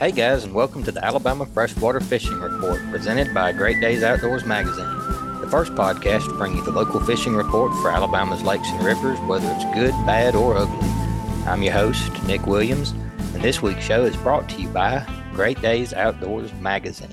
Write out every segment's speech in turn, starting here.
Hey guys, and welcome to the Alabama Freshwater Fishing Report presented by Great Days Outdoors Magazine, the first podcast to bring you the local fishing report for Alabama's lakes and rivers, whether it's good, bad, or ugly. I'm your host, Nick Williams, and this week's show is brought to you by Great Days Outdoors Magazine.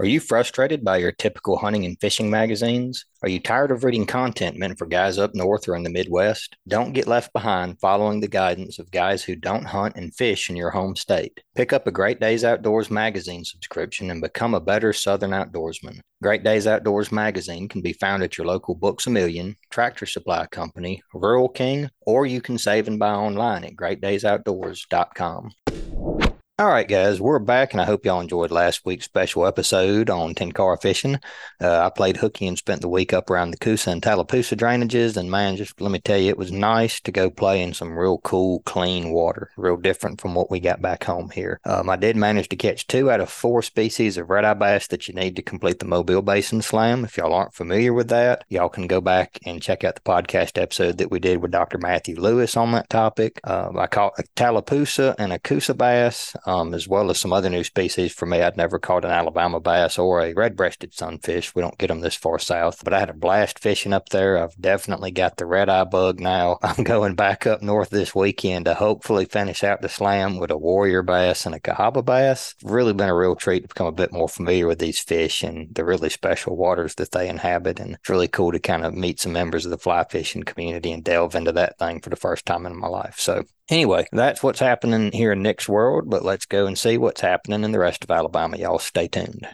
Are you frustrated by your typical hunting and fishing magazines? Are you tired of reading content meant for guys up north or in the Midwest? Don't get left behind following the guidance of guys who don't hunt and fish in your home state. Pick up a Great Days Outdoors magazine subscription and become a better Southern outdoorsman. Great Days Outdoors magazine can be found at your local Books a Million, Tractor Supply Company, Rural King, or you can save and buy online at greatdaysoutdoors.com. All right, guys, we're back, and I hope y'all enjoyed last week's special episode on tenkara fishing. Uh, I played hooky and spent the week up around the Coosa and Tallapoosa drainages, and man, just let me tell you, it was nice to go play in some real cool, clean water, real different from what we got back home here. Um, I did manage to catch two out of four species of red eye bass that you need to complete the Mobile Basin Slam. If y'all aren't familiar with that, y'all can go back and check out the podcast episode that we did with Dr. Matthew Lewis on that topic. Uh, I caught a Tallapoosa and a Coosa bass Um, as well as some other new species for me. I'd never caught an Alabama bass or a red breasted sunfish. We don't get them this far south, but I had a blast fishing up there. I've definitely got the red eye bug now. I'm going back up north this weekend to hopefully finish out the slam with a warrior bass and a Cahaba bass. Really been a real treat to become a bit more familiar with these fish and the really special waters that they inhabit. And it's really cool to kind of meet some members of the fly fishing community and delve into that thing for the first time in my life. So Anyway, that's what's happening here in Nick's world, but let's go and see what's happening in the rest of Alabama. Y'all stay tuned.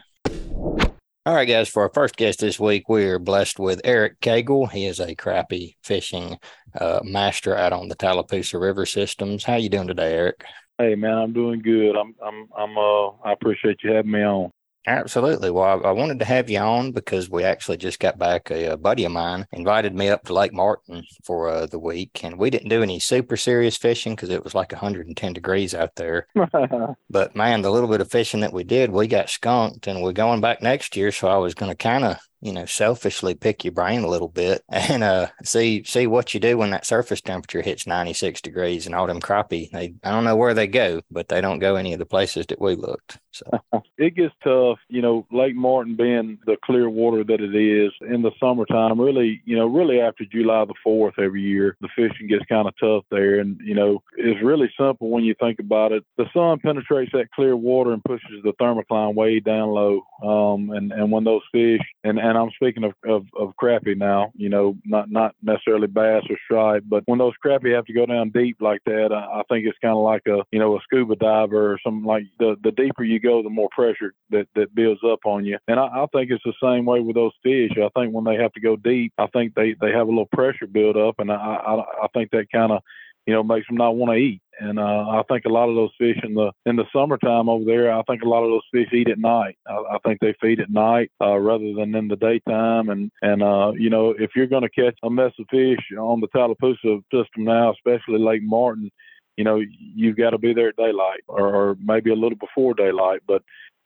All right, guys, for our first guest this week, we're blessed with Eric Cagle. He is a crappie fishing uh, master out on the Tallapoosa River systems. How you doing today, Eric? Hey man, I'm doing good. I'm I'm I'm uh I appreciate you having me on. Absolutely. Well, I, I, wanted to have you on because we actually just got back. A, a buddy of mine invited me up to Lake Martin for uh, the week, and we didn't do any super serious fishing because it was like 110 degrees out there. but man, the little bit of fishing that we did, we got skunked, and we're going back next year. So I was going to kind of you know, selfishly pick your brain a little bit and uh, see see what you do when that surface temperature hits 96 degrees and all them crappie. They I don't know where they go, but they don't go any of the places that we looked. So it gets tough, you know, Lake Martin being the clear water that it is in the summertime. Really, you know, really after July the fourth every year, the fishing gets kind of tough there, and you know, it's really simple when you think about it. The sun penetrates that clear water and pushes the thermocline way down low, um, and and when those fish and and I'm speaking of, of, of crappie now, you know, not not necessarily bass or stripe, but when those crappie have to go down deep like that, I, I think it's kind of like a you know a scuba diver or something like the the deeper you go, the more pressure that that builds up on you. And I, I think it's the same way with those fish. I think when they have to go deep, I think they they have a little pressure build up, and I I, I think that kind of you know makes them not want to eat. And uh, I think a lot of those fish in the in the summertime over there, I think a lot of those fish eat at night. I, I think they feed at night uh, rather than in the daytime. And and uh, you know, if you're going to catch a mess of fish on the Tallapoosa system now, especially Lake Martin, you know, you've got to be there at daylight or, or maybe a little before daylight, but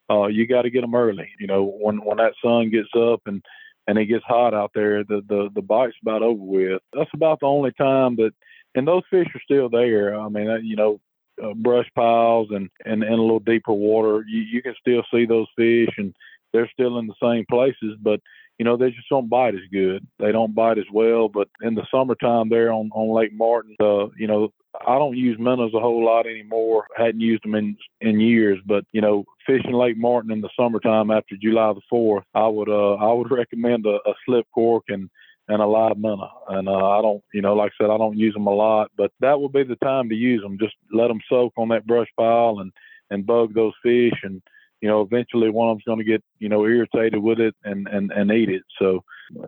uh, you got to get them early. You know, when when that sun gets up and and it gets hot out there, the the the bite's about over with. That's about the only time that and those fish are still there. I mean, uh, you know, uh, brush piles and, and, and a little deeper water, you, you can still see those fish and they're still in the same places, but you know, they just don't bite as good. They don't bite as well. But in the summertime there on, on Lake Martin, uh, you know, I don't use minnows a whole lot anymore. Hadn't used them in in years, but you know, fishing Lake Martin in the summertime after July the fourth, I would uh I would recommend a, a slip cork and and a live minnow. And uh, I don't, you know, like I said, I don't use them a lot, but that would be the time to use them. Just let them soak on that brush pile and and bug those fish and you know, eventually one of them's going to get, you know, irritated with it and, and, and eat it. So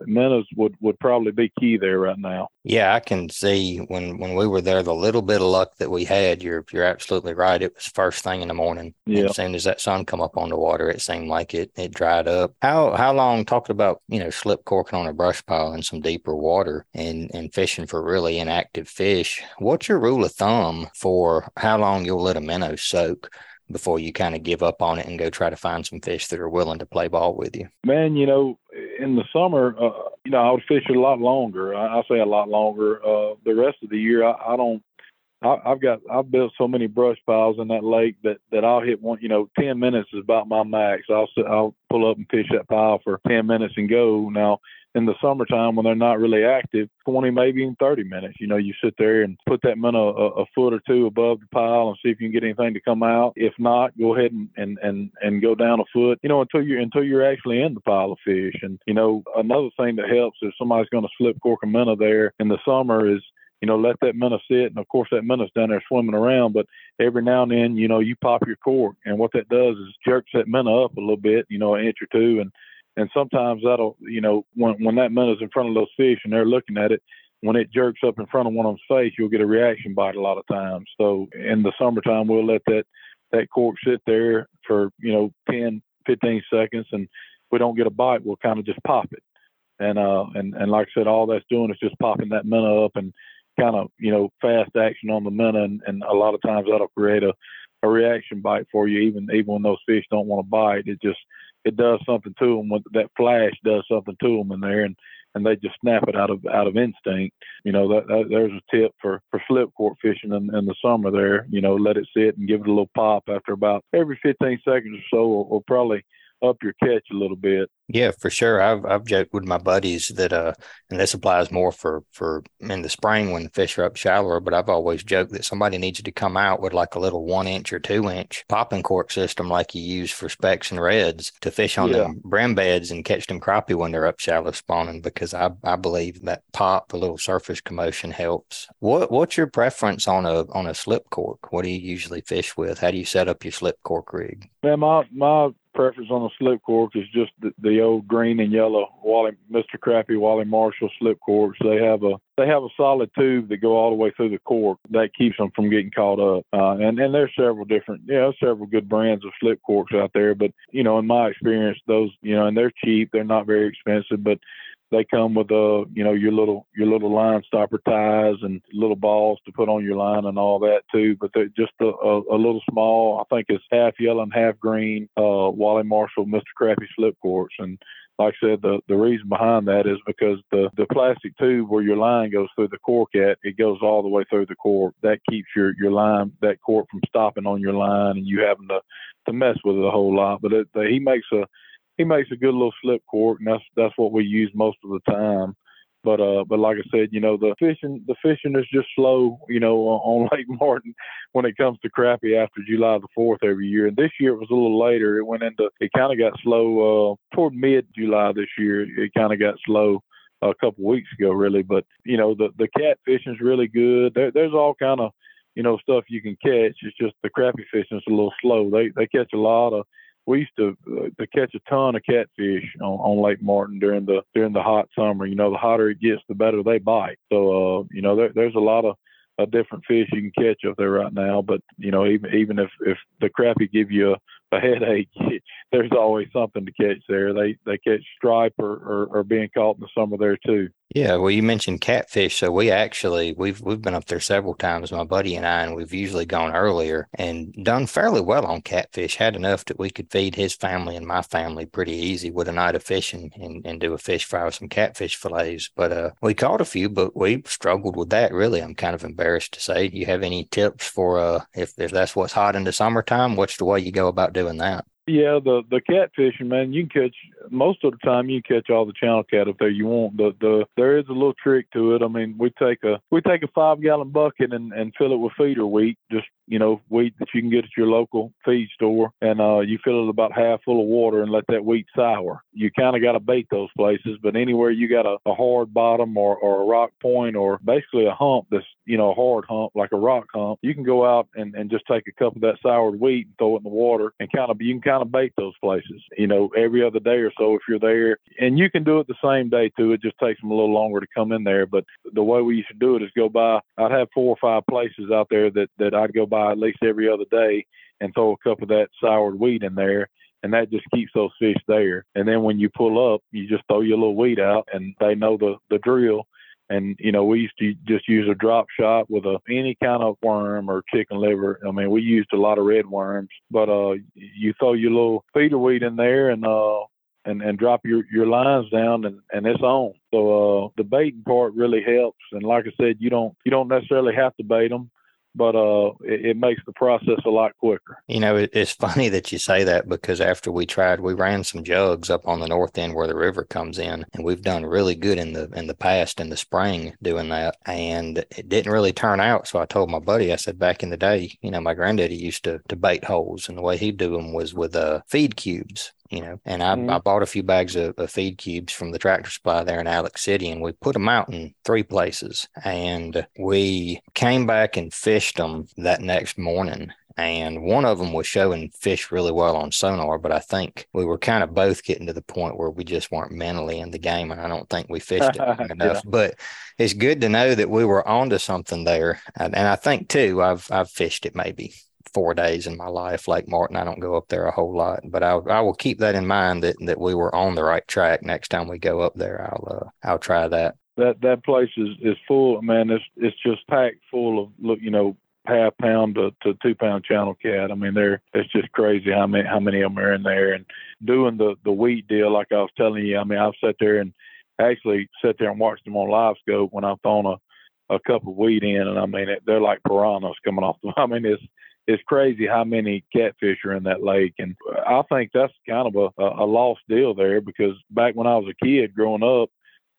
minnows would, would probably be key there right now. Yeah, I can see when, when we were there, the little bit of luck that we had, you're, you're absolutely right. It was first thing in the morning. Yeah. As soon as that sun come up on the water, it seemed like it, it dried up. How, how long talking about, you know, slip corking on a brush pile in some deeper water and, and fishing for really inactive fish? What's your rule of thumb for how long you'll let a minnow soak? Before you kind of give up on it and go try to find some fish that are willing to play ball with you? Man, you know, in the summer, uh, you know, I would fish a lot longer. I, I say a lot longer. Uh, the rest of the year, I, I don't. I, I've got I've built so many brush piles in that lake that that I'll hit one. You know, ten minutes is about my max. I'll I'll pull up and fish that pile for ten minutes and go. Now in the summertime when they're not really active, 20, maybe even 30 minutes. You know, you sit there and put that minnow a, a, foot or two above the pile and see if you can get anything to come out. If not, go ahead and, and, and, and go down a foot, you know, until you're, until you're actually in the pile of fish. And, you know, another thing that helps if somebody's going to slip cork a minnow there in the summer is, you know, let that minnow sit. And of course, that minnow's down there swimming around. But every now and then, you know, you pop your cork, and what that does is jerks that minnow up a little bit, you know, an inch or two, and and sometimes that'll you know when when that minnow's in front of those fish and they're looking at it when it jerks up in front of one of them's face you'll get a reaction bite a lot of times. So in the summertime we'll let that that cork sit there for you know 10 15 seconds and if we don't get a bite we'll kind of just pop it. And uh and and like i said all that's doing is just popping that minnow up and kind of you know fast action on the minnow and, and a lot of times that'll create a a reaction bite for you even even when those fish don't want to bite. It just it does something to them. That flash does something to them in there, and and they just snap it out of out of instinct. You know, that, that there's a tip for for slip cork fishing in, in the summer. There, you know, let it sit and give it a little pop after about every 15 seconds or so, or, or probably up your catch a little bit. Yeah, for sure. I've I've joked with my buddies that uh, and this applies more for for in the spring when the fish are up shallower. But I've always joked that somebody needs to come out with like a little one inch or two inch popping cork system like you use for specks and reds to fish on yeah. them brim beds and catch them crappie when they're up shallow spawning. Because I I believe that pop, the little surface commotion helps. What what's your preference on a on a slip cork? What do you usually fish with? How do you set up your slip cork rig? Man, my my preference on a slip cork is just the, the old green and yellow Wally, Mr. Crappie, Wally Marshall slip corks. They have a they have a solid tube that go all the way through the cork that keeps them from getting caught up. Uh, and and there's several different, know, several good brands of slip corks out there. But you know, in my experience, those you know, and they're cheap. They're not very expensive, but they come with uh you know your little your little line stopper ties and little balls to put on your line and all that too but they're just a, a, a little small i think it's half yellow and half green uh wally marshall mr crappie slip corks and like I said, the, the reason behind that is because the, the plastic tube where your line goes through the cork at, it goes all the way through the cork. That keeps your, your line, that cork from stopping on your line and you having to, to mess with it a whole lot. But it, he makes a, he makes a good little slip cork, and that's that's what we use most of the time. But uh, but like I said, you know, the fishing the fishing is just slow, you know, on Lake Martin when it comes to crappie after July the fourth every year. And this year it was a little later. It went into it kind of got slow uh, toward mid July this year. It kind of got slow a couple weeks ago, really. But you know, the the catfishing is really good. There, there's all kind of you know stuff you can catch. It's just the crappie fishing is a little slow. They they catch a lot of we used to uh, to catch a ton of catfish on, on Lake Martin during the during the hot summer. You know, the hotter it gets, the better they bite. So, uh, you know, there, there's a lot of uh, different fish you can catch up there right now. But you know, even even if if the crappie give you a, a headache, there's always something to catch there. They they catch stripe or, or, or being caught in the summer there too. Yeah, well, you mentioned catfish, so we actually we've we've been up there several times, my buddy and I, and we've usually gone earlier and done fairly well on catfish. Had enough that we could feed his family and my family pretty easy with a night of fishing and, and do a fish fry with some catfish fillets. But uh, we caught a few, but we struggled with that. Really, I'm kind of embarrassed to say. Do you have any tips for uh, if if that's what's hot in the summertime? What's the way you go about doing that? Yeah, the the catfishing, man, you can catch most of the time. You can catch all the channel cat up there you want. The the there is a little trick to it. I mean, we take a we take a five gallon bucket and and fill it with feeder wheat, just you know, wheat that you can get at your local feed store, and uh, you fill it about half full of water and let that wheat sour. You kind of got to bait those places, but anywhere you got a, a hard bottom or, or a rock point or basically a hump that's, you know, a hard hump like a rock hump, you can go out and, and just take a cup of that soured wheat and throw it in the water and kind of, you can kind of bait those places, you know, every other day or so if you're there. And you can do it the same day too. It just takes them a little longer to come in there. But the way we used to do it is go by, I'd have four or five places out there that, that I'd go by at least every other day and throw a cup of that soured wheat in there and that just keeps those fish there. And then when you pull up, you just throw your little weed out, and they know the the drill. And you know, we used to just use a drop shot with a any kind of worm or chicken liver. I mean, we used a lot of red worms, but uh, you throw your little feeder weed in there, and uh, and and drop your your lines down and and it's on. So uh the baiting part really helps. And like i said you don't you don't necessarily have to bait them but uh, it, it, makes the process a lot quicker. You know, it, it's funny that you say that because after we tried, we ran some jugs up on the north end where the river comes in, and we've done really good in the in the past in the spring doing that, and it didn't really turn out. So I told my buddy, I said, back in the day, you know, my granddaddy used to to bait holes, and the way he'd do them was with uh, feed cubes you know. And I, mm-hmm. I bought a few bags of, of, feed cubes from the tractor supply there in Alex City, and we put them out in three places. And we came back and fished them that next morning. And one of them was showing fish really well on sonar, but I think we were kind of both getting to the point where we just weren't mentally in the game, and I don't think we fished it enough. yeah. But it's good to know that we were onto something there, and, and I think too, I've I've fished it maybe four days in my life. Lake Martin, I don't go up there a whole lot, but I I will keep that in mind that that we were on the right track. Next time we go up there, I'll uh, I'll try that. That that place is is full, man. It's it's just packed full of look, you know, half pound to, to two pound channel cat. I mean, they're it's just crazy how many how many of them are in there and doing the the wheat deal. Like I was telling you, I mean, I've sat there and actually sat there and watched them on LiveScope when I've thrown a a cup of wheat in, and I mean, they're like piranhas coming off. The, I mean, it's it's crazy how many catfish are in that lake. And I think that's kind of a, a lost deal there because back when I was a kid growing up,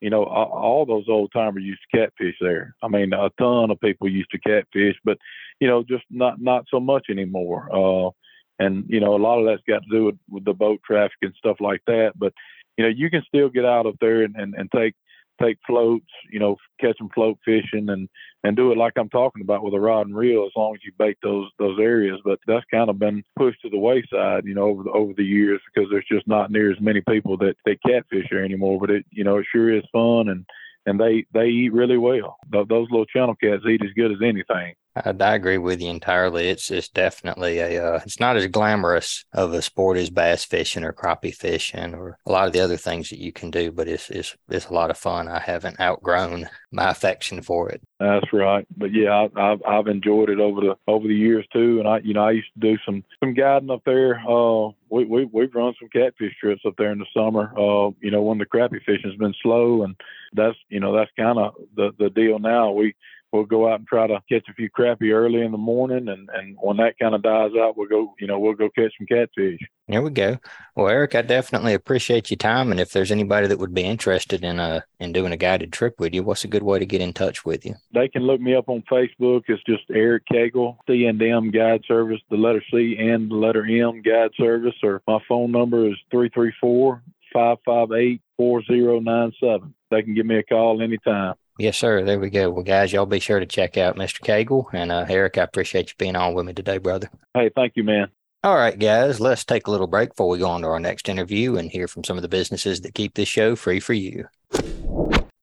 you know, all those old timers used to catfish there. I mean, a ton of people used to catfish, but you know, just not not so much anymore. Uh, and you know, a lot of that's got to do with, with the boat traffic and stuff like that. But you know, you can still get out up there and, and, and take take floats, you know, catch them float fishing and and do it like I'm talking about with a rod and reel as long as you bait those those areas. But that's kind of been pushed to the wayside, you know, over the over the years because there's just not near as many people that that catfish there anymore. But it you know it sure is fun and and they they eat really well. Those little channel cats eat as good as anything. I, I agree with you entirely. It's it's definitely a uh, it's not as glamorous of a sport as bass fishing or crappie fishing or a lot of the other things that you can do, but it's it's it's a lot of fun. I haven't outgrown my affection for it. That's right. But yeah, I, have I've enjoyed it over the over the years too. And I you know I used to do some some guiding up there. Uh, we we we've run some catfish trips up there in the summer. Uh, you know when the crappie fishing's been slow, and that's you know that's kind of the the deal now. We we'll go out and try to catch a few crappie early in the morning, and and when that kind of dies out, we'll go you know we'll go catch some catfish. There we go. Well, Eric, I definitely appreciate your time, and if there's anybody that would be interested in a uh, in doing a guided trip with you, what's a good way to get in touch with you? They can look me up on Facebook. It's just Eric Cagle, C and M Guide Service, the letter C and the letter M Guide Service, or my phone number is three three four five five eight four zero nine seven. They can give me a call anytime. Yes, sir. There we go. Well, guys, y'all be sure to check out Mr. Cagle. And uh, Eric, I appreciate you being on with me today, brother. Hey, thank you, man. All right, guys, let's take a little break before we go on to our next interview and hear from some of the businesses that keep this show free for you.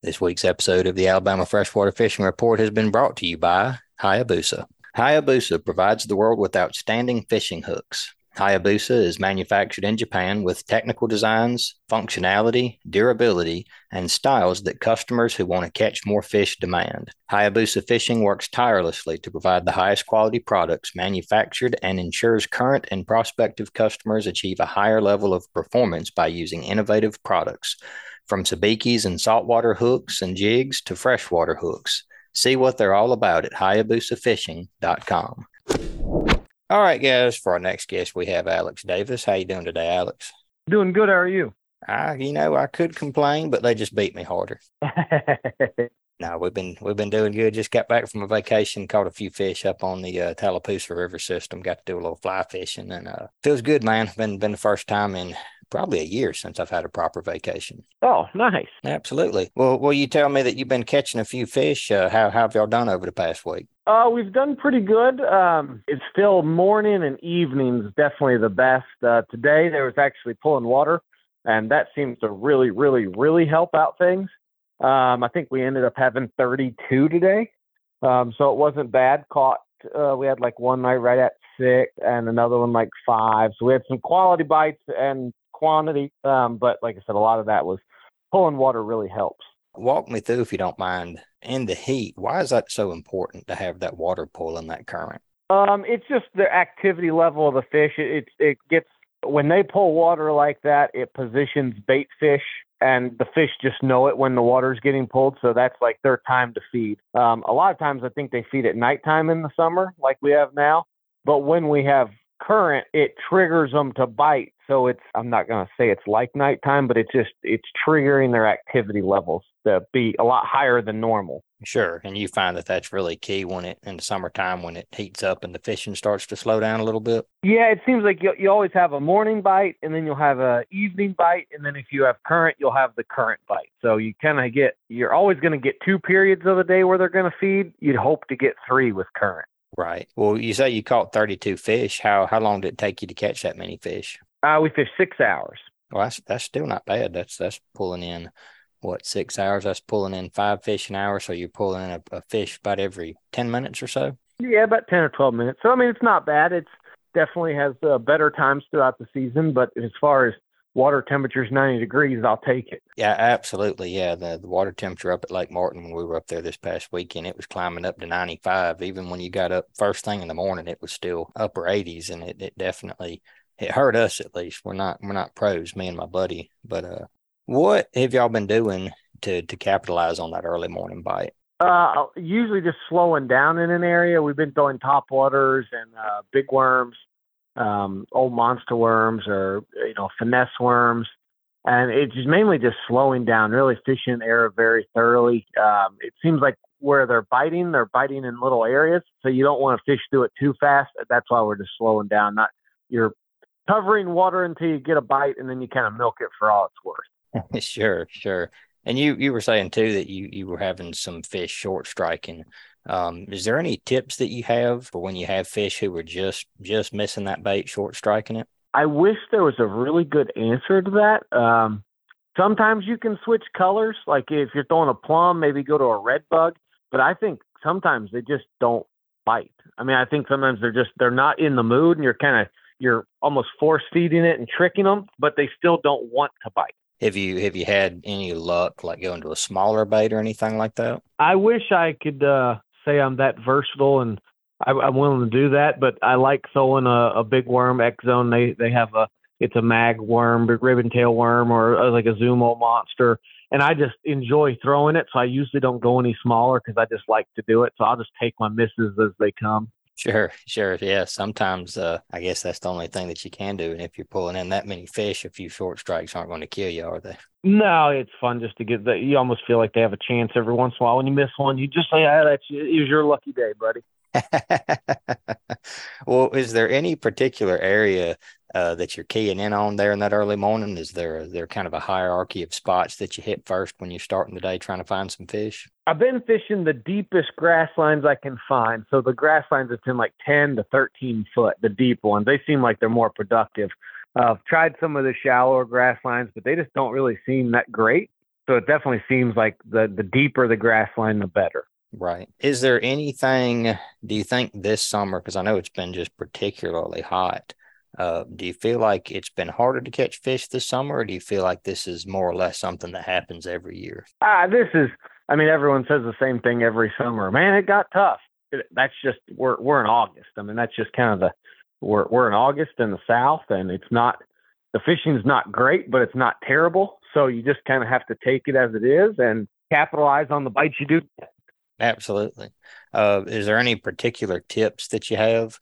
This week's episode of the Alabama Freshwater Fishing Report has been brought to you by Hayabusa. Hayabusa provides the world with outstanding fishing hooks. Hayabusa is manufactured in Japan with technical designs, functionality, durability, and styles that customers who want to catch more fish demand. Hayabusa Fishing works tirelessly to provide the highest quality products manufactured and ensures current and prospective customers achieve a higher level of performance by using innovative products. From sabikis and saltwater hooks and jigs to freshwater hooks. See what they're all about at hayabusafishing.com. All right, guys. For our next guest, we have Alex Davis. How you doing today, Alex? Doing good. How are you? I, you know, I could complain, but they just beat me harder. no, we've been we've been doing good. Just got back from a vacation, caught a few fish up on the uh, Tallapoosa River system. Got to do a little fly fishing, and uh, feels good, man. Been been the first time in probably a year since I've had a proper vacation. Oh, nice. Absolutely. Well, will you tell me that you've been catching a few fish? Uh, how, how have y'all done over the past week? Uh, we've done pretty good. Um, it's still morning and evenings, definitely the best. Uh, today there was actually pulling water, and that seems to really, really, really help out things. Um, I think we ended up having 32 today, um, so it wasn't bad. Caught. Uh, we had like one night right at six, and another one like five. So we had some quality bites and quantity. Um, but like I said, a lot of that was pulling water really helps. Walk me through, if you don't mind, in the heat. Why is that so important to have that water pull in that current? Um, it's just the activity level of the fish. It, it, it gets when they pull water like that, it positions bait fish and the fish just know it when the water's getting pulled. So that's like their time to feed. Um, a lot of times I think they feed at nighttime in the summer, like we have now. But when we have current, it triggers them to bite. So it's I'm not going to say it's like nighttime, but it's just it's triggering their activity levels to be a lot higher than normal. Sure, and you find that that's really key when it in the summertime when it heats up and the fishing starts to slow down a little bit. Yeah, it seems like you, you always have a morning bite, and then you'll have a evening bite, and then if you have current, you'll have the current bite. So you kind of get you're always going to get two periods of the day where they're going to feed. You'd hope to get three with current. Right. Well, you say you caught 32 fish. How how long did it take you to catch that many fish? Uh, we fished six hours. Well, that's that's still not bad. That's that's pulling in what six hours? That's pulling in five fish an hour. So you're pulling in a, a fish about every 10 minutes or so. Yeah, about 10 or 12 minutes. So I mean, it's not bad. It's definitely has uh, better times throughout the season. But as far as water temperature's 90 degrees, I'll take it. Yeah, absolutely. Yeah, the, the water temperature up at Lake Martin when we were up there this past weekend, it was climbing up to 95. Even when you got up first thing in the morning, it was still upper 80s, and it, it definitely it hurt us at least. We're not we're not pros, me and my buddy. But uh, what have y'all been doing to to capitalize on that early morning bite? Uh, usually just slowing down in an area. We've been throwing top waters and uh, big worms um, old monster worms or you know finesse worms, and it's mainly just slowing down, really fishing area very thoroughly. Um, it seems like where they're biting, they're biting in little areas, so you don't want to fish through it too fast. That's why we're just slowing down. Not you're covering water until you get a bite, and then you kind of milk it for all it's worth. sure, sure. And you you were saying too that you you were having some fish short striking. Um, is there any tips that you have for when you have fish who are just just missing that bait, short striking it? I wish there was a really good answer to that. Um, sometimes you can switch colors, like if you're throwing a plum, maybe go to a red bug. But I think sometimes they just don't bite. I mean, I think sometimes they're just they're not in the mood, and you're kind of you're almost force feeding it and tricking them, but they still don't want to bite. Have you have you had any luck like going to a smaller bait or anything like that? I wish I could uh, say I'm that versatile and I, am willing to do that. But I like throwing a, a big worm X zone. They they have a it's a mag worm, big ribbon tail worm, or like a Zumo monster, and I just enjoy throwing it. So I usually don't go any smaller because I just like to do it. So I'll just take my misses as they come. Sure, sure. Yeah. Sometimes uh, I guess that's the only thing that you can do. And if you're pulling in that many fish, a few short strikes aren't going to kill you, are they? No, it's fun just to get that. You almost feel like they have a chance every once in a while. When you miss one, you just say, "Ah, that's it was your lucky day, buddy." well, is there any particular area uh, that you're keying in on there in that early morning? Is there there kind of a hierarchy of spots that you hit first when you're starting the day trying to find some fish? I've been fishing the deepest grass lines I can find. So the grass lines have been like 10 to 13 foot, the deep ones. They seem like they're more productive. Uh, I've tried some of the shallower grass lines, but they just don't really seem that great. So it definitely seems like the the deeper the grass line, the better. Right. Is there anything, do you think this summer, because I know it's been just particularly hot, uh, do you feel like it's been harder to catch fish this summer, or do you feel like this is more or less something that happens every year? Ah, this is, I mean, everyone says the same thing every summer. Man, it got tough. It, that's just, we're, we're in August. I mean, that's just kind of the, we're, we're in August in the South, and it's not, the fishing's not great, but it's not terrible. So you just kind of have to take it as it is and capitalize on the bites you do Absolutely. Uh, is there any particular tips that you have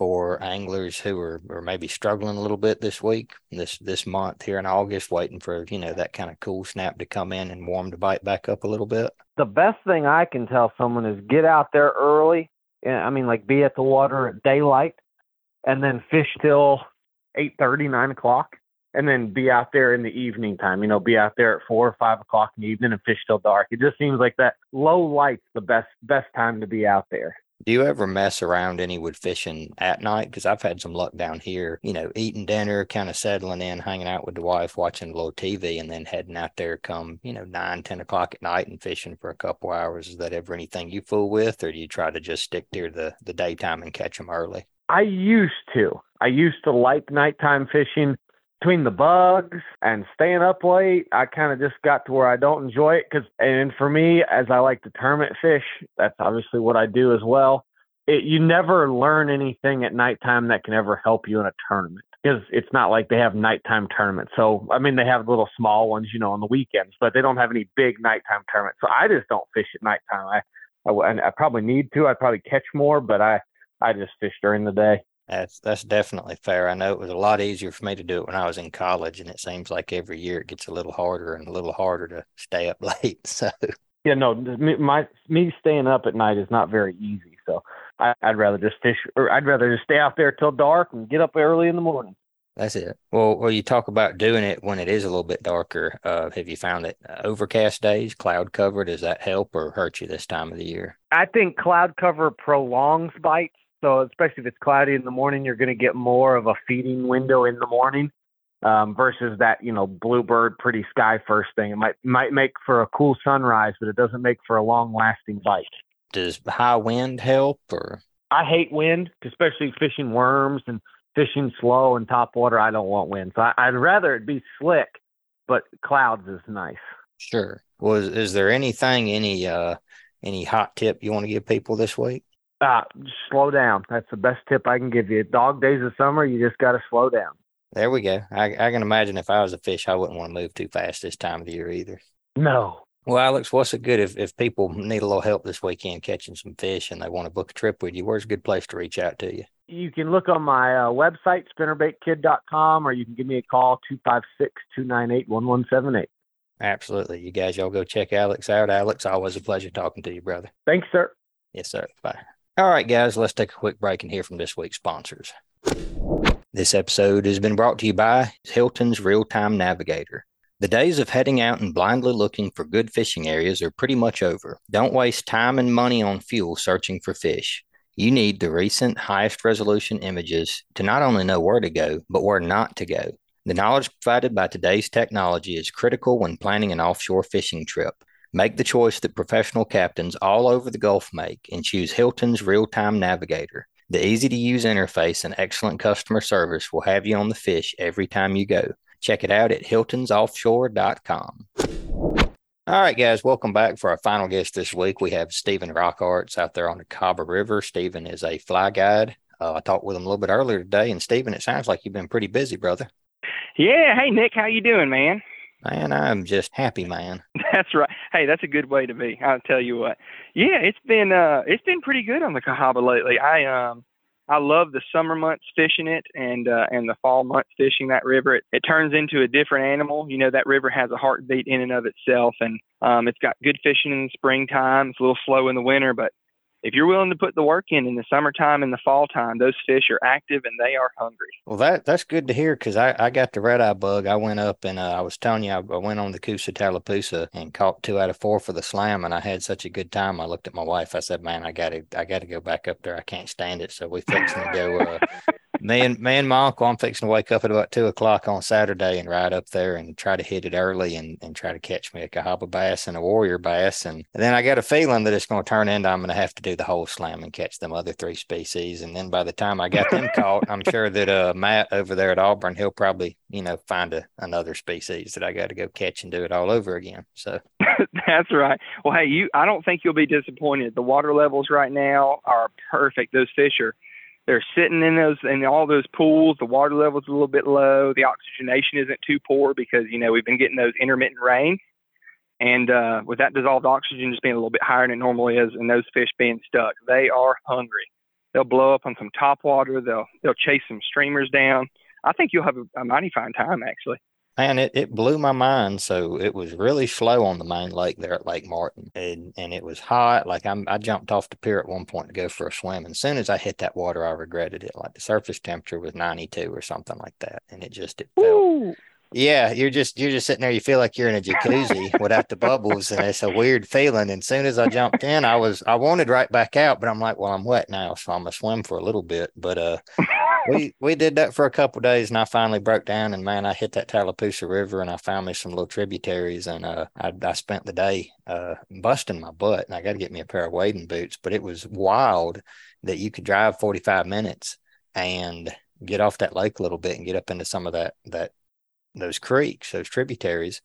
for anglers who are, are maybe struggling a little bit this week, this this month here in August, waiting for you know that kind of cool snap to come in and warm the bite back up a little bit? The best thing I can tell someone is get out there early. I mean, like be at the water at daylight, and then fish till eight thirty, nine o'clock and then be out there in the evening time. You know, be out there at four or five o'clock in the evening and fish till dark. It just seems like that low light's the best best time to be out there. Do you ever mess around any with fishing at night? Because I've had some luck down here, you know, eating dinner, kind of settling in, hanging out with the wife, watching a little TV, and then heading out there come, you know, nine, ten o'clock at night and fishing for a couple hours. Is that ever anything you fool with, or do you try to just stick to the, the daytime and catch them early? I used to. I used to like nighttime fishing between the bugs and staying up late, I kind of just got to where I don't enjoy it. Cause, and for me, as I like to tournament fish, that's obviously what I do as well. It, you never learn anything at nighttime that can ever help you in a tournament. because it's not like they have nighttime tournaments. So I mean, they have little small ones, you know, on the weekends, but they don't have any big nighttime tournaments. So I just don't fish at nighttime. I I, I probably need to. I probably catch more, but I I just fish during the day. That's that's definitely fair. I know it was a lot easier for me to do it when I was in college, and it seems like every year it gets a little harder and a little harder to stay up late. So yeah, no, my me staying up at night is not very easy. So I, would rather just fish, or I'd rather just stay out there till dark and get up early in the morning. That's it. Well, well, you talk about doing it when it is a little bit darker. Uh, have you found that uh, overcast days, cloud cover, does that help or hurt you this time of the year? I think cloud cover prolongs bites. So especially if it's cloudy in the morning, you're going to get more of a feeding window in the morning um, versus that you know bluebird pretty sky first thing. It might might make for a cool sunrise, but it doesn't make for a long lasting bite. Does high wind help or? I hate wind, especially fishing worms and fishing slow and top water. I don't want wind, so I, would rather it be slick, but clouds is nice. Sure. Was well, is there anything any uh any hot tip you want to give people this week? Uh, slow down. That's the best tip I can give you. Dog days of summer, you just got to slow down. There we go. I, I can imagine if I was a fish, I wouldn't want to move too fast this time of the year either. No. Well, Alex, what's it good if, if people need a little help this weekend catching some fish and they want to book a trip with you? Where's a good place to reach out to you? You can look on my uh, website, spinnerbaitkid.com, or you can give me a call, 256 298 1178. Absolutely. You guys, y'all go check Alex out. Alex, always a pleasure talking to you, brother. Thanks, sir. Yes, sir. Bye. All right, guys, let's take a quick break and hear from this week's sponsors. This episode has been brought to you by Hilton's Real Time Navigator. The days of heading out and blindly looking for good fishing areas are pretty much over. Don't waste time and money on fuel searching for fish. You need the recent highest resolution images to not only know where to go, but where not to go. The knowledge provided by today's technology is critical when planning an offshore fishing trip. Make the choice that professional captains all over the Gulf make and choose Hilton's Real Time Navigator. The easy to use interface and excellent customer service will have you on the fish every time you go. Check it out at hiltonsoffshore.com. All right, guys, welcome back for our final guest this week. We have Stephen Rockarts out there on the Cahaba River. Stephen is a fly guide. Uh, I talked with him a little bit earlier today, and Stephen, it sounds like you've been pretty busy, brother. Yeah. Hey, Nick, how you doing, man? Man, I'm just happy, man. That's right. Hey, that's a good way to be. I'll tell you what. Yeah, it's been uh it's been pretty good on the Cahaba lately. I um I love the summer months fishing it and uh and the fall months fishing that river. It, it turns into a different animal. You know, that river has a heartbeat in and of itself and um it's got good fishing in the springtime. It's a little slow in the winter, but if you're willing to put the work in in the summertime and the fall time, those fish are active and they are hungry. Well, that that's good to hear because I, I got the red eye bug. I went up and uh, I was telling you I, I went on the Coosa Tallapoosa and caught two out of four for the slam, and I had such a good time. I looked at my wife. I said, "Man, I got to I got to go back up there. I can't stand it." So we fixing to go. Uh, me and me and my uncle, I'm fixing to wake up at about two o'clock on Saturday and ride up there and try to hit it early and, and try to catch me a Cahaba bass and a warrior bass. And, and then I got a feeling that it's going to turn into I'm going to have to do the whole slam and catch them other three species. And then by the time I got them caught, I'm sure that uh, Matt over there at Auburn, he'll probably you know find a, another species that I got to go catch and do it all over again. So that's right. Well, hey, you I don't think you'll be disappointed. The water levels right now are perfect. Those fish are they're sitting in those in all those pools. The water level's a little bit low. The oxygenation isn't too poor because you know we've been getting those intermittent rains, and uh, with that dissolved oxygen just being a little bit higher than it normally is, and those fish being stuck, they are hungry. They'll blow up on some top water. They'll they'll chase some streamers down. I think you'll have a, a mighty fine time actually man, it, it blew my mind. So it was really slow on the main lake there at Lake Martin, and and it was hot. Like I'm, I jumped off the pier at one point to go for a swim, and as soon as I hit that water, I regretted it. Like the surface temperature was 92 or something like that, and it just it felt. Ooh. Yeah, you're just you're just sitting there. You feel like you're in a jacuzzi without the bubbles, and it's a weird feeling. And as soon as I jumped in, I was I wanted right back out, but I'm like, well, I'm wet now, so I'm gonna swim for a little bit. But uh, we we did that for a couple days, and I finally broke down. And man, I hit that Tallapoosa River, and I found me some little tributaries, and uh, I I spent the day uh busting my butt, and I got to get me a pair of wading boots. But it was wild that you could drive 45 minutes and get off that lake a little bit and get up into some of that that those creeks, those tributaries,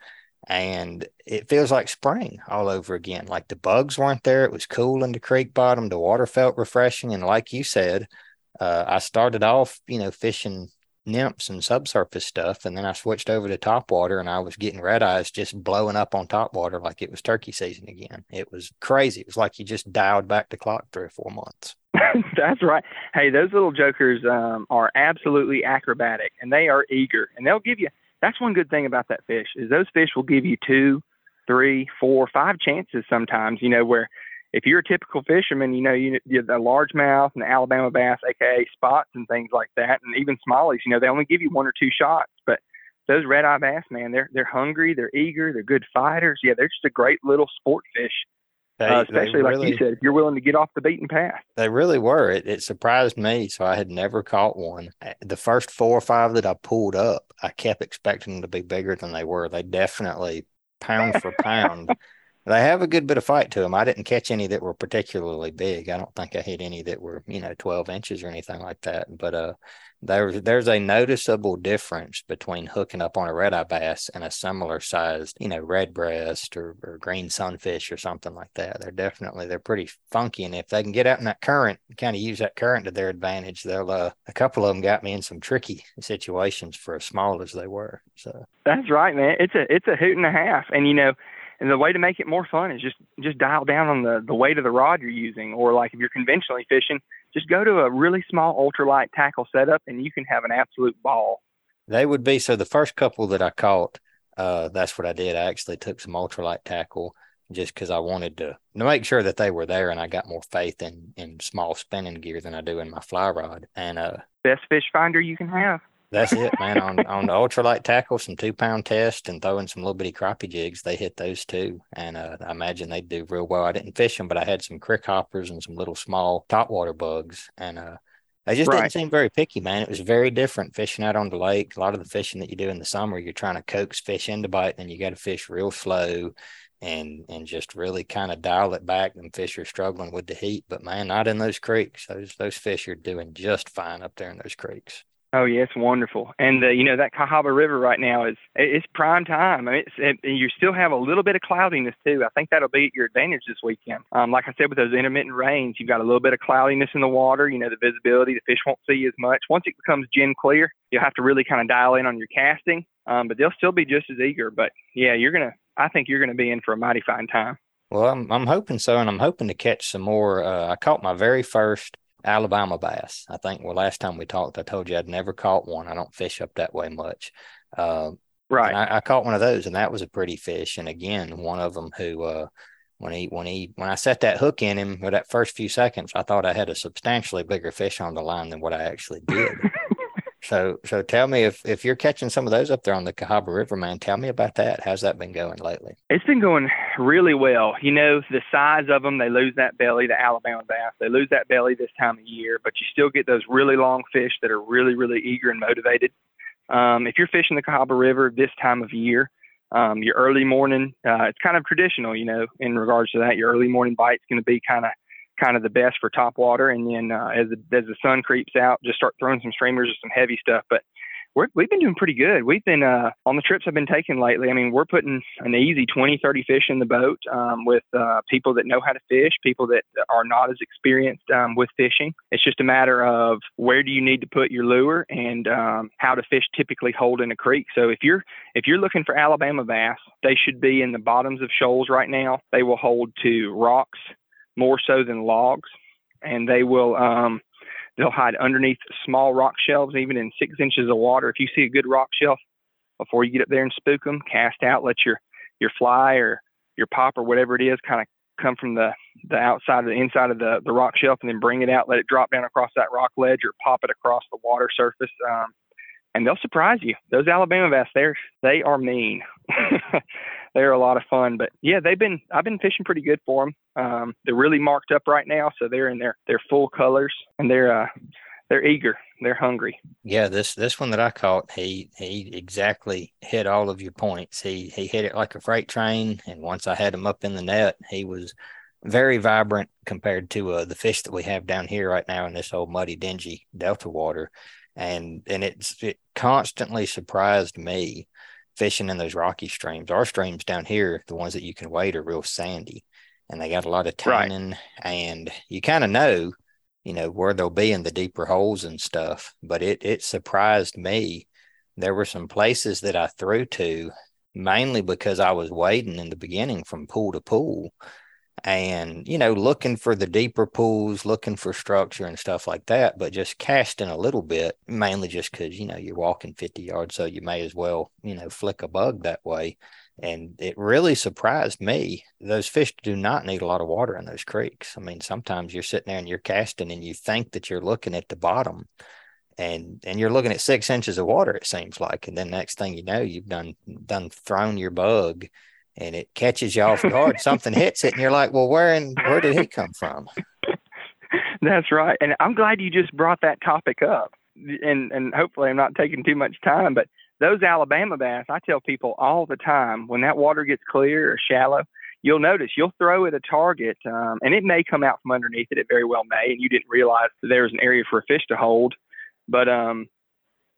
and it feels like spring all over again. Like the bugs weren't there. It was cool in the creek bottom. The water felt refreshing, and like you said, uh, I started off, you know, fishing nymphs and subsurface stuff. And then I switched over to top water and I was getting red eyes just blowing up on top water like it was turkey season again. It was crazy. It was like you just dialed back the clock three or four months. That's right. Hey, those little jokers um, are absolutely acrobatic and they are eager and they'll give you. That's one good thing about that fish is those fish will give you two, three, four, five chances sometimes. You know where if you're a typical fisherman, you know, you, you the largemouth and the Alabama bass, aka spots and things like that, and even smallies, you know, they only give you one or two shots. But those red eye bass, man, they're they're hungry, they're eager, they're good fighters. Yeah, they're just a great little sport fish. They, uh, especially really, like you said, if you're willing to get off the beaten path. They really were. It, it surprised me. So I had never caught one. The first four or five that I pulled up, I kept expecting them to be bigger than they were. They definitely pound for pound they have a good bit of fight to them. I didn't catch any that were particularly big. I don't think I hit any that were, you know, 12 inches or anything like that. But uh, there's there's a noticeable difference between hooking up on a red eye bass and a similar sized, you know, red breast or, or green sunfish or something like that. They're definitely they're pretty funky, and if they can get out in that current, kind of use that current to their advantage, they'll. Uh, a couple of them got me in some tricky situations for as small as they were. So that's right, man. It's a it's a hoot and a half, and you know and the way to make it more fun is just just dial down on the the weight of the rod you're using. Or like if you're conventionally fishing just go to a really small ultralight tackle setup and you can have an absolute ball. They would be so the first couple that i caught uh, that's what i did. I actually took some ultralight tackle just because i wanted to to make sure that they were there and i got more faith in in small spinning gear than i do in my fly rod. And uh best fish finder you can have that's it, man. on on the ultralight tackle, some two pound test and throwing some little bitty crappie jigs. They hit those too, and uh, I imagine they'd do real well. I didn't fish them, but I had some Crickhoppers and some little small topwater bugs, and uh, they just right. didn't seem very picky, man. It was very different fishing out on the lake. A lot of the fishing that you do in the summer, you're trying to coax fish into bite, and you got to fish real slow and and just really kind of dial it back. And fish are struggling with the heat, but man, not in those creeks. Those those fish are doing just fine up there in those creeks. Oh yeah, it's wonderful, and uh, you know that Cahaba River right now is it's prime time. I mean, it's, it, you still have a little bit of cloudiness too. I think that'll be at your advantage this weekend. Um, like I said, with those intermittent rains, you've got a little bit of cloudiness in the water. You know the visibility, the fish won't see as much. Once it becomes gin clear, you'll have to really kind of dial in on your casting. Um, but they'll still be just as eager. But yeah, you're gonna. I think you're gonna be in for a mighty fine time. Well, I'm I'm hoping so, and I'm hoping to catch some more. Uh, I caught my very first Alabama bass. I think well, last time we talked, I told you I'd never caught one. I don't fish up that way much. Uh, right. I, I, caught one of those, and that was a pretty fish. And again, one of them who, uh, when he when he when I set that hook in him for that first few seconds, I thought I had a substantially bigger fish on the line than what I actually did. So, so tell me if if you're catching some of those up there on the Cahaba River, man. Tell me about that. How's that been going lately? It's been going really well. You know, the size of them, they lose that belly. The Alabama bass, they lose that belly this time of year, but you still get those really long fish that are really, really eager and motivated. Um, if you're fishing the Cahaba River this time of year, um, your early morning, uh, it's kind of traditional, you know, in regards to that. Your early morning bite's going to be kind of kind of the best for top water. And then uh, as the, as the sun creeps out, just start throwing some streamers or some heavy stuff. But we're, we've been doing pretty good. We've been uh, on the trips I've been taking lately. I mean, we're putting an easy 20, 30 fish in the boat um, with uh, people that know how to fish, people that are not as experienced um, with fishing. It's just a matter of where do you need to put your lure and um, how do fish typically hold in a creek. So if you're if you're looking for Alabama bass, they should be in the bottoms of shoals right now. They will hold to rocks more so than logs, and they will um, they'll hide underneath small rock shelves, even in six inches of water. If you see a good rock shelf, before you get up there and spook them, cast out, let your your fly or your pop or whatever it is kind of come from the the outside of the inside of the the rock shelf, and then bring it out, let it drop down across that rock ledge, or pop it across the water surface. Um, and they'll surprise you. Those Alabama bass, they're they are mean. they're a lot of fun. But yeah, they've been I've been fishing pretty good for them. Um, they're really marked up right now, so they're in their their full colors and they're uh, they're eager. They're hungry. Yeah, this this one that I caught, he he exactly hit all of your points. He he hit it like a freight train, and once I had him up in the net, he was very vibrant compared to uh, the fish that we have down here right now in this old muddy, dingy delta water and and it's it constantly surprised me fishing in those rocky streams. Our streams down here, the ones that you can wade, are real sandy, and they got a lot of tannin. Right. And you kind of know you know, where they'll be in the deeper holes and stuff. But it it surprised me. There were some places that I threw to mainly because I was wading in the beginning from pool to pool and you know looking for the deeper pools looking for structure and stuff like that but just casting a little bit mainly just because you know you're walking 50 yards so you may as well you know flick a bug that way and it really surprised me those fish do not need a lot of water in those creeks. I mean sometimes you're sitting there and you're casting and you think that you're looking at the bottom and and you're looking at six inches of water it seems like and then next thing you know you've done done thrown your bug and it catches you off guard. Something hits it, and you're like, "Well, where and where did he come from?" That's right, and I'm glad you just brought that topic up. And and hopefully, I'm not taking too much time, but those Alabama bass, I tell people all the time, when that water gets clear or shallow, you'll notice you'll throw at a target, um, and it may come out from underneath it. It very well may, and you didn't realize that there's an area for a fish to hold. But um,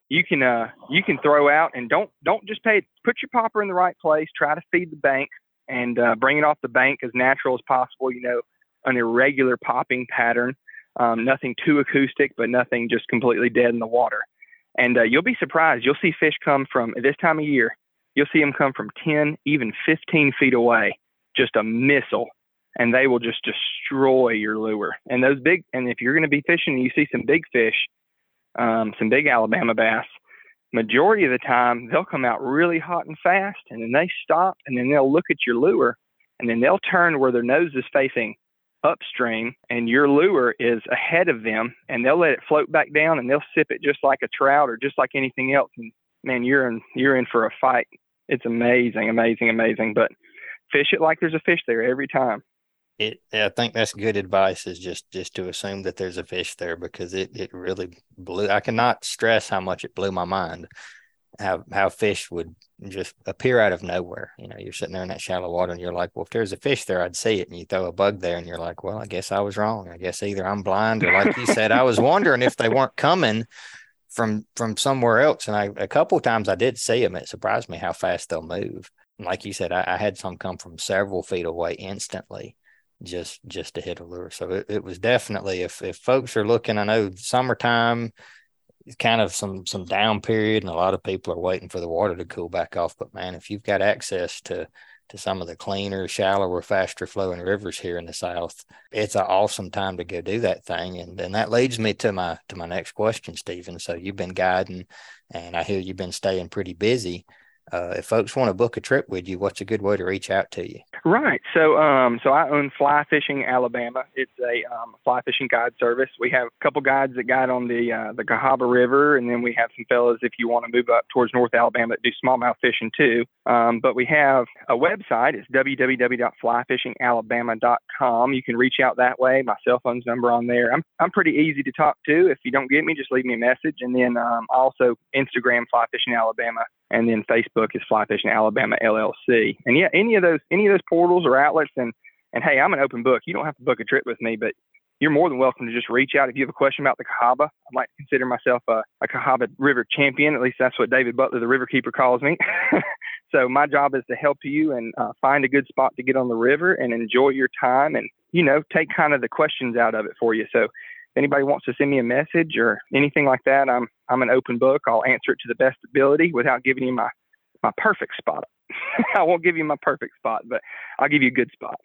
you can uh you can throw out and don't don't just pay put your popper in the right place try to feed the bank and uh, bring it off the bank as natural as possible you know an irregular popping pattern um, nothing too acoustic but nothing just completely dead in the water. And uh, you'll be surprised. You'll see fish come from this time of year you'll see them come from 10 even 15 feet away just a missile and they will just destroy your lure. And those big and if you're going to be fishing and you see some big fish um, some big Alabama bass, majority of the time they'll come out really hot and fast and then they stop and then they'll look at your lure and then they'll turn where their nose is facing upstream and your lure is ahead of them and they'll let it float back down and they'll sip it just like a trout or just like anything else and man you're in you're in for a fight. It's amazing amazing amazing but fish it like there's a fish there every time it I think that's good advice is just just to assume that there's a fish there because it it really blew I cannot stress how much it blew my mind how how fish would just appear out of nowhere. You know, you're sitting there in that shallow water and you're like, well, if there's a fish there, I'd see it. And you throw a bug there and you're like, well, I guess I was wrong. I guess either I'm blind or like you said, I was wondering if they weren't coming from from somewhere else. And I a couple times I did see them. It surprised me how fast they'll move. Like you said, I, I had some come from several feet away instantly just just to hit a lure. So it, it was definitely if if folks are looking, I know summertime is kind of some some down period and a lot of people are waiting for the water to cool back off. But man, if you've got access to to some of the cleaner, shallower, faster flowing rivers here in the south, it's an awesome time to go do that thing. And and that leads me to my to my next question, Stephen. So you've been guiding and I hear you've been staying pretty busy uh, if folks want to book a trip with you, what's a good way to reach out to you? Right. So, um, so I own Fly Fishing Alabama. It's a um, fly fishing guide service. We have a couple guides that guide on the uh, the Cahaba River, and then we have some fellows if you want to move up towards North Alabama that do smallmouth fishing too. Um, but we have a website. It's www.flyfishingalabama.com. You can reach out that way. My cell phone's number on there. I'm I'm pretty easy to talk to. If you don't get me, just leave me a message. And then um, also Instagram Fly Fishing Alabama and then Facebook is Fly Fishing Alabama LLC. And yeah, any of those any of those portals or outlets, and and hey, I'm an open book. You don't have to book a trip with me, but you're more than welcome to just reach out if you have a question about the Cahaba. I'd like to consider myself a, a Cahaba River champion. At least that's what David Butler, the riverkeeper, calls me. so my job is to help you and uh, find a good spot to get on the river and enjoy your time and you know take kind of the questions out of it for you. So if anybody wants to send me a message or anything like that, I'm I'm an open book. I'll answer it to the best ability without giving you my my perfect spot. I won't give you my perfect spot, but I'll give you a good spot.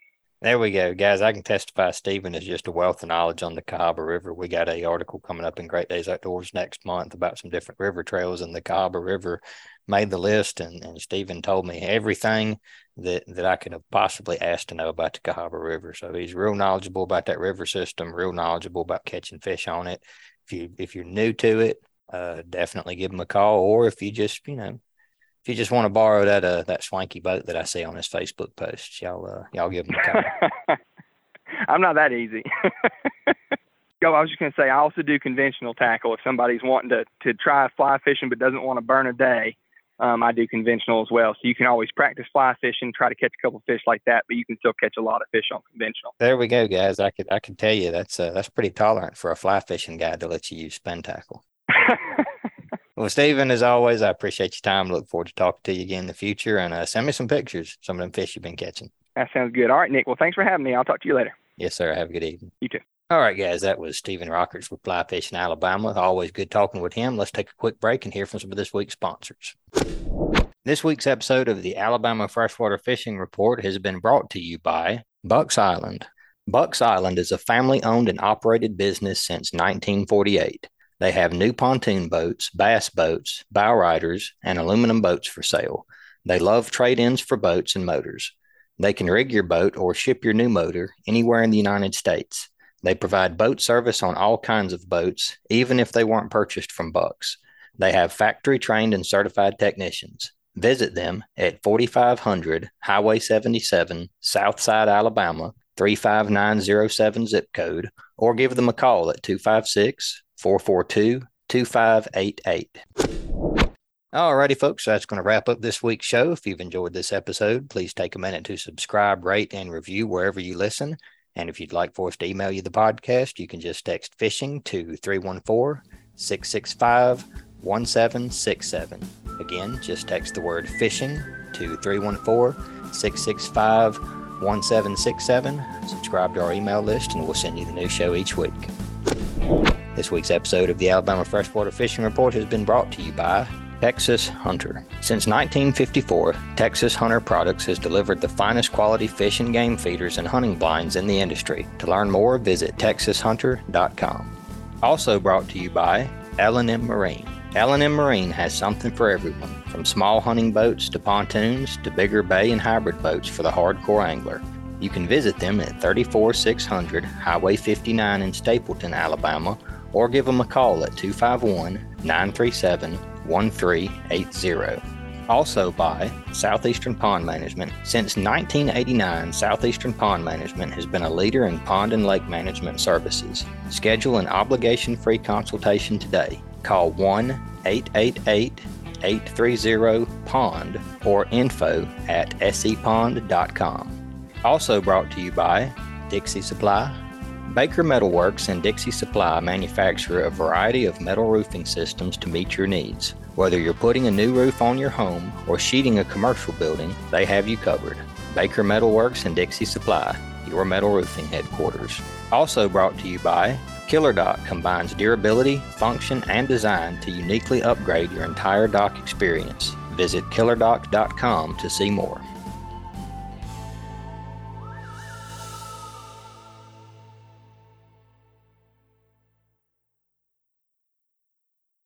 There we go, guys. I can testify Stephen is just a wealth of knowledge on the Cahaba River. We got a article coming up in Great Days Outdoors next month about some different river trails, and the Cahaba River made the list. And, and Stephen told me everything that that I could have possibly asked to know about the Cahaba River. So he's real knowledgeable about that river system, real knowledgeable about catching fish on it. If you if you're new to it, uh, definitely give him a call. Or if you just you know if you just want to borrow that uh, that swanky boat that I see on his Facebook post, y'all uh, y'all give him a call. I'm not that easy. Go. I was just going to say I also do conventional tackle. If somebody's wanting to to try fly fishing but doesn't want to burn a day, um, I do conventional as well. So you can always practice fly fishing, try to catch a couple fish like that, but you can still catch a lot of fish on conventional. There we go, guys. I could I can tell you that's uh, that's pretty tolerant for a fly fishing guy to let you use spin tackle. Well, Stephen, as always, I appreciate your time. Look forward to talking to you again in the future. And uh, send me some pictures, some of them fish you've been catching. That sounds good. All right, Nick. Well, thanks for having me. I'll talk to you later. Yes, sir. Have a good evening. You too. All right, guys, that was Stephen Rockarts with Fly Fishing Alabama. Always good talking with him. Let's take a quick break and hear from some of this week's sponsors. This week's episode of the Alabama Freshwater Fishing Report has been brought to you by Bucks Island. Bucks Island is a family owned and operated business since 1948. They have new pontoon boats, bass boats, bow riders, and aluminum boats for sale. They love trade ins for boats and motors. They can rig your boat or ship your new motor anywhere in the United States. They provide boat service on all kinds of boats, even if they weren't purchased from Bucks. They have factory trained and certified technicians. Visit them at 4500 Highway 77, Southside, Alabama, 35907 zip code, or give them a call at 256 442 2588. Alrighty, folks, that's going to wrap up this week's show. If you've enjoyed this episode, please take a minute to subscribe, rate, and review wherever you listen. And if you'd like for us to email you the podcast, you can just text fishing to 314 665 1767. Again, just text the word fishing to 314 665 1767. Subscribe to our email list, and we'll send you the new show each week. This week's episode of the Alabama Freshwater Fishing Report has been brought to you by Texas Hunter. Since 1954, Texas Hunter Products has delivered the finest quality fish and game feeders and hunting blinds in the industry. To learn more, visit texashunter.com. Also brought to you by L&M Marine. L&M Marine has something for everyone, from small hunting boats to pontoons to bigger bay and hybrid boats for the hardcore angler. You can visit them at 34600 Highway 59 in Stapleton, Alabama, or give them a call at 251 937 1380. Also by Southeastern Pond Management. Since 1989, Southeastern Pond Management has been a leader in pond and lake management services. Schedule an obligation free consultation today. Call 1 888 830 POND or info at sepond.com. Also brought to you by Dixie Supply, Baker Metalworks and Dixie Supply manufacture a variety of metal roofing systems to meet your needs. Whether you're putting a new roof on your home or sheeting a commercial building, they have you covered. Baker Metalworks and Dixie Supply, your metal roofing headquarters. Also brought to you by Killer Dock combines durability, function, and design to uniquely upgrade your entire dock experience. Visit killerdock.com to see more.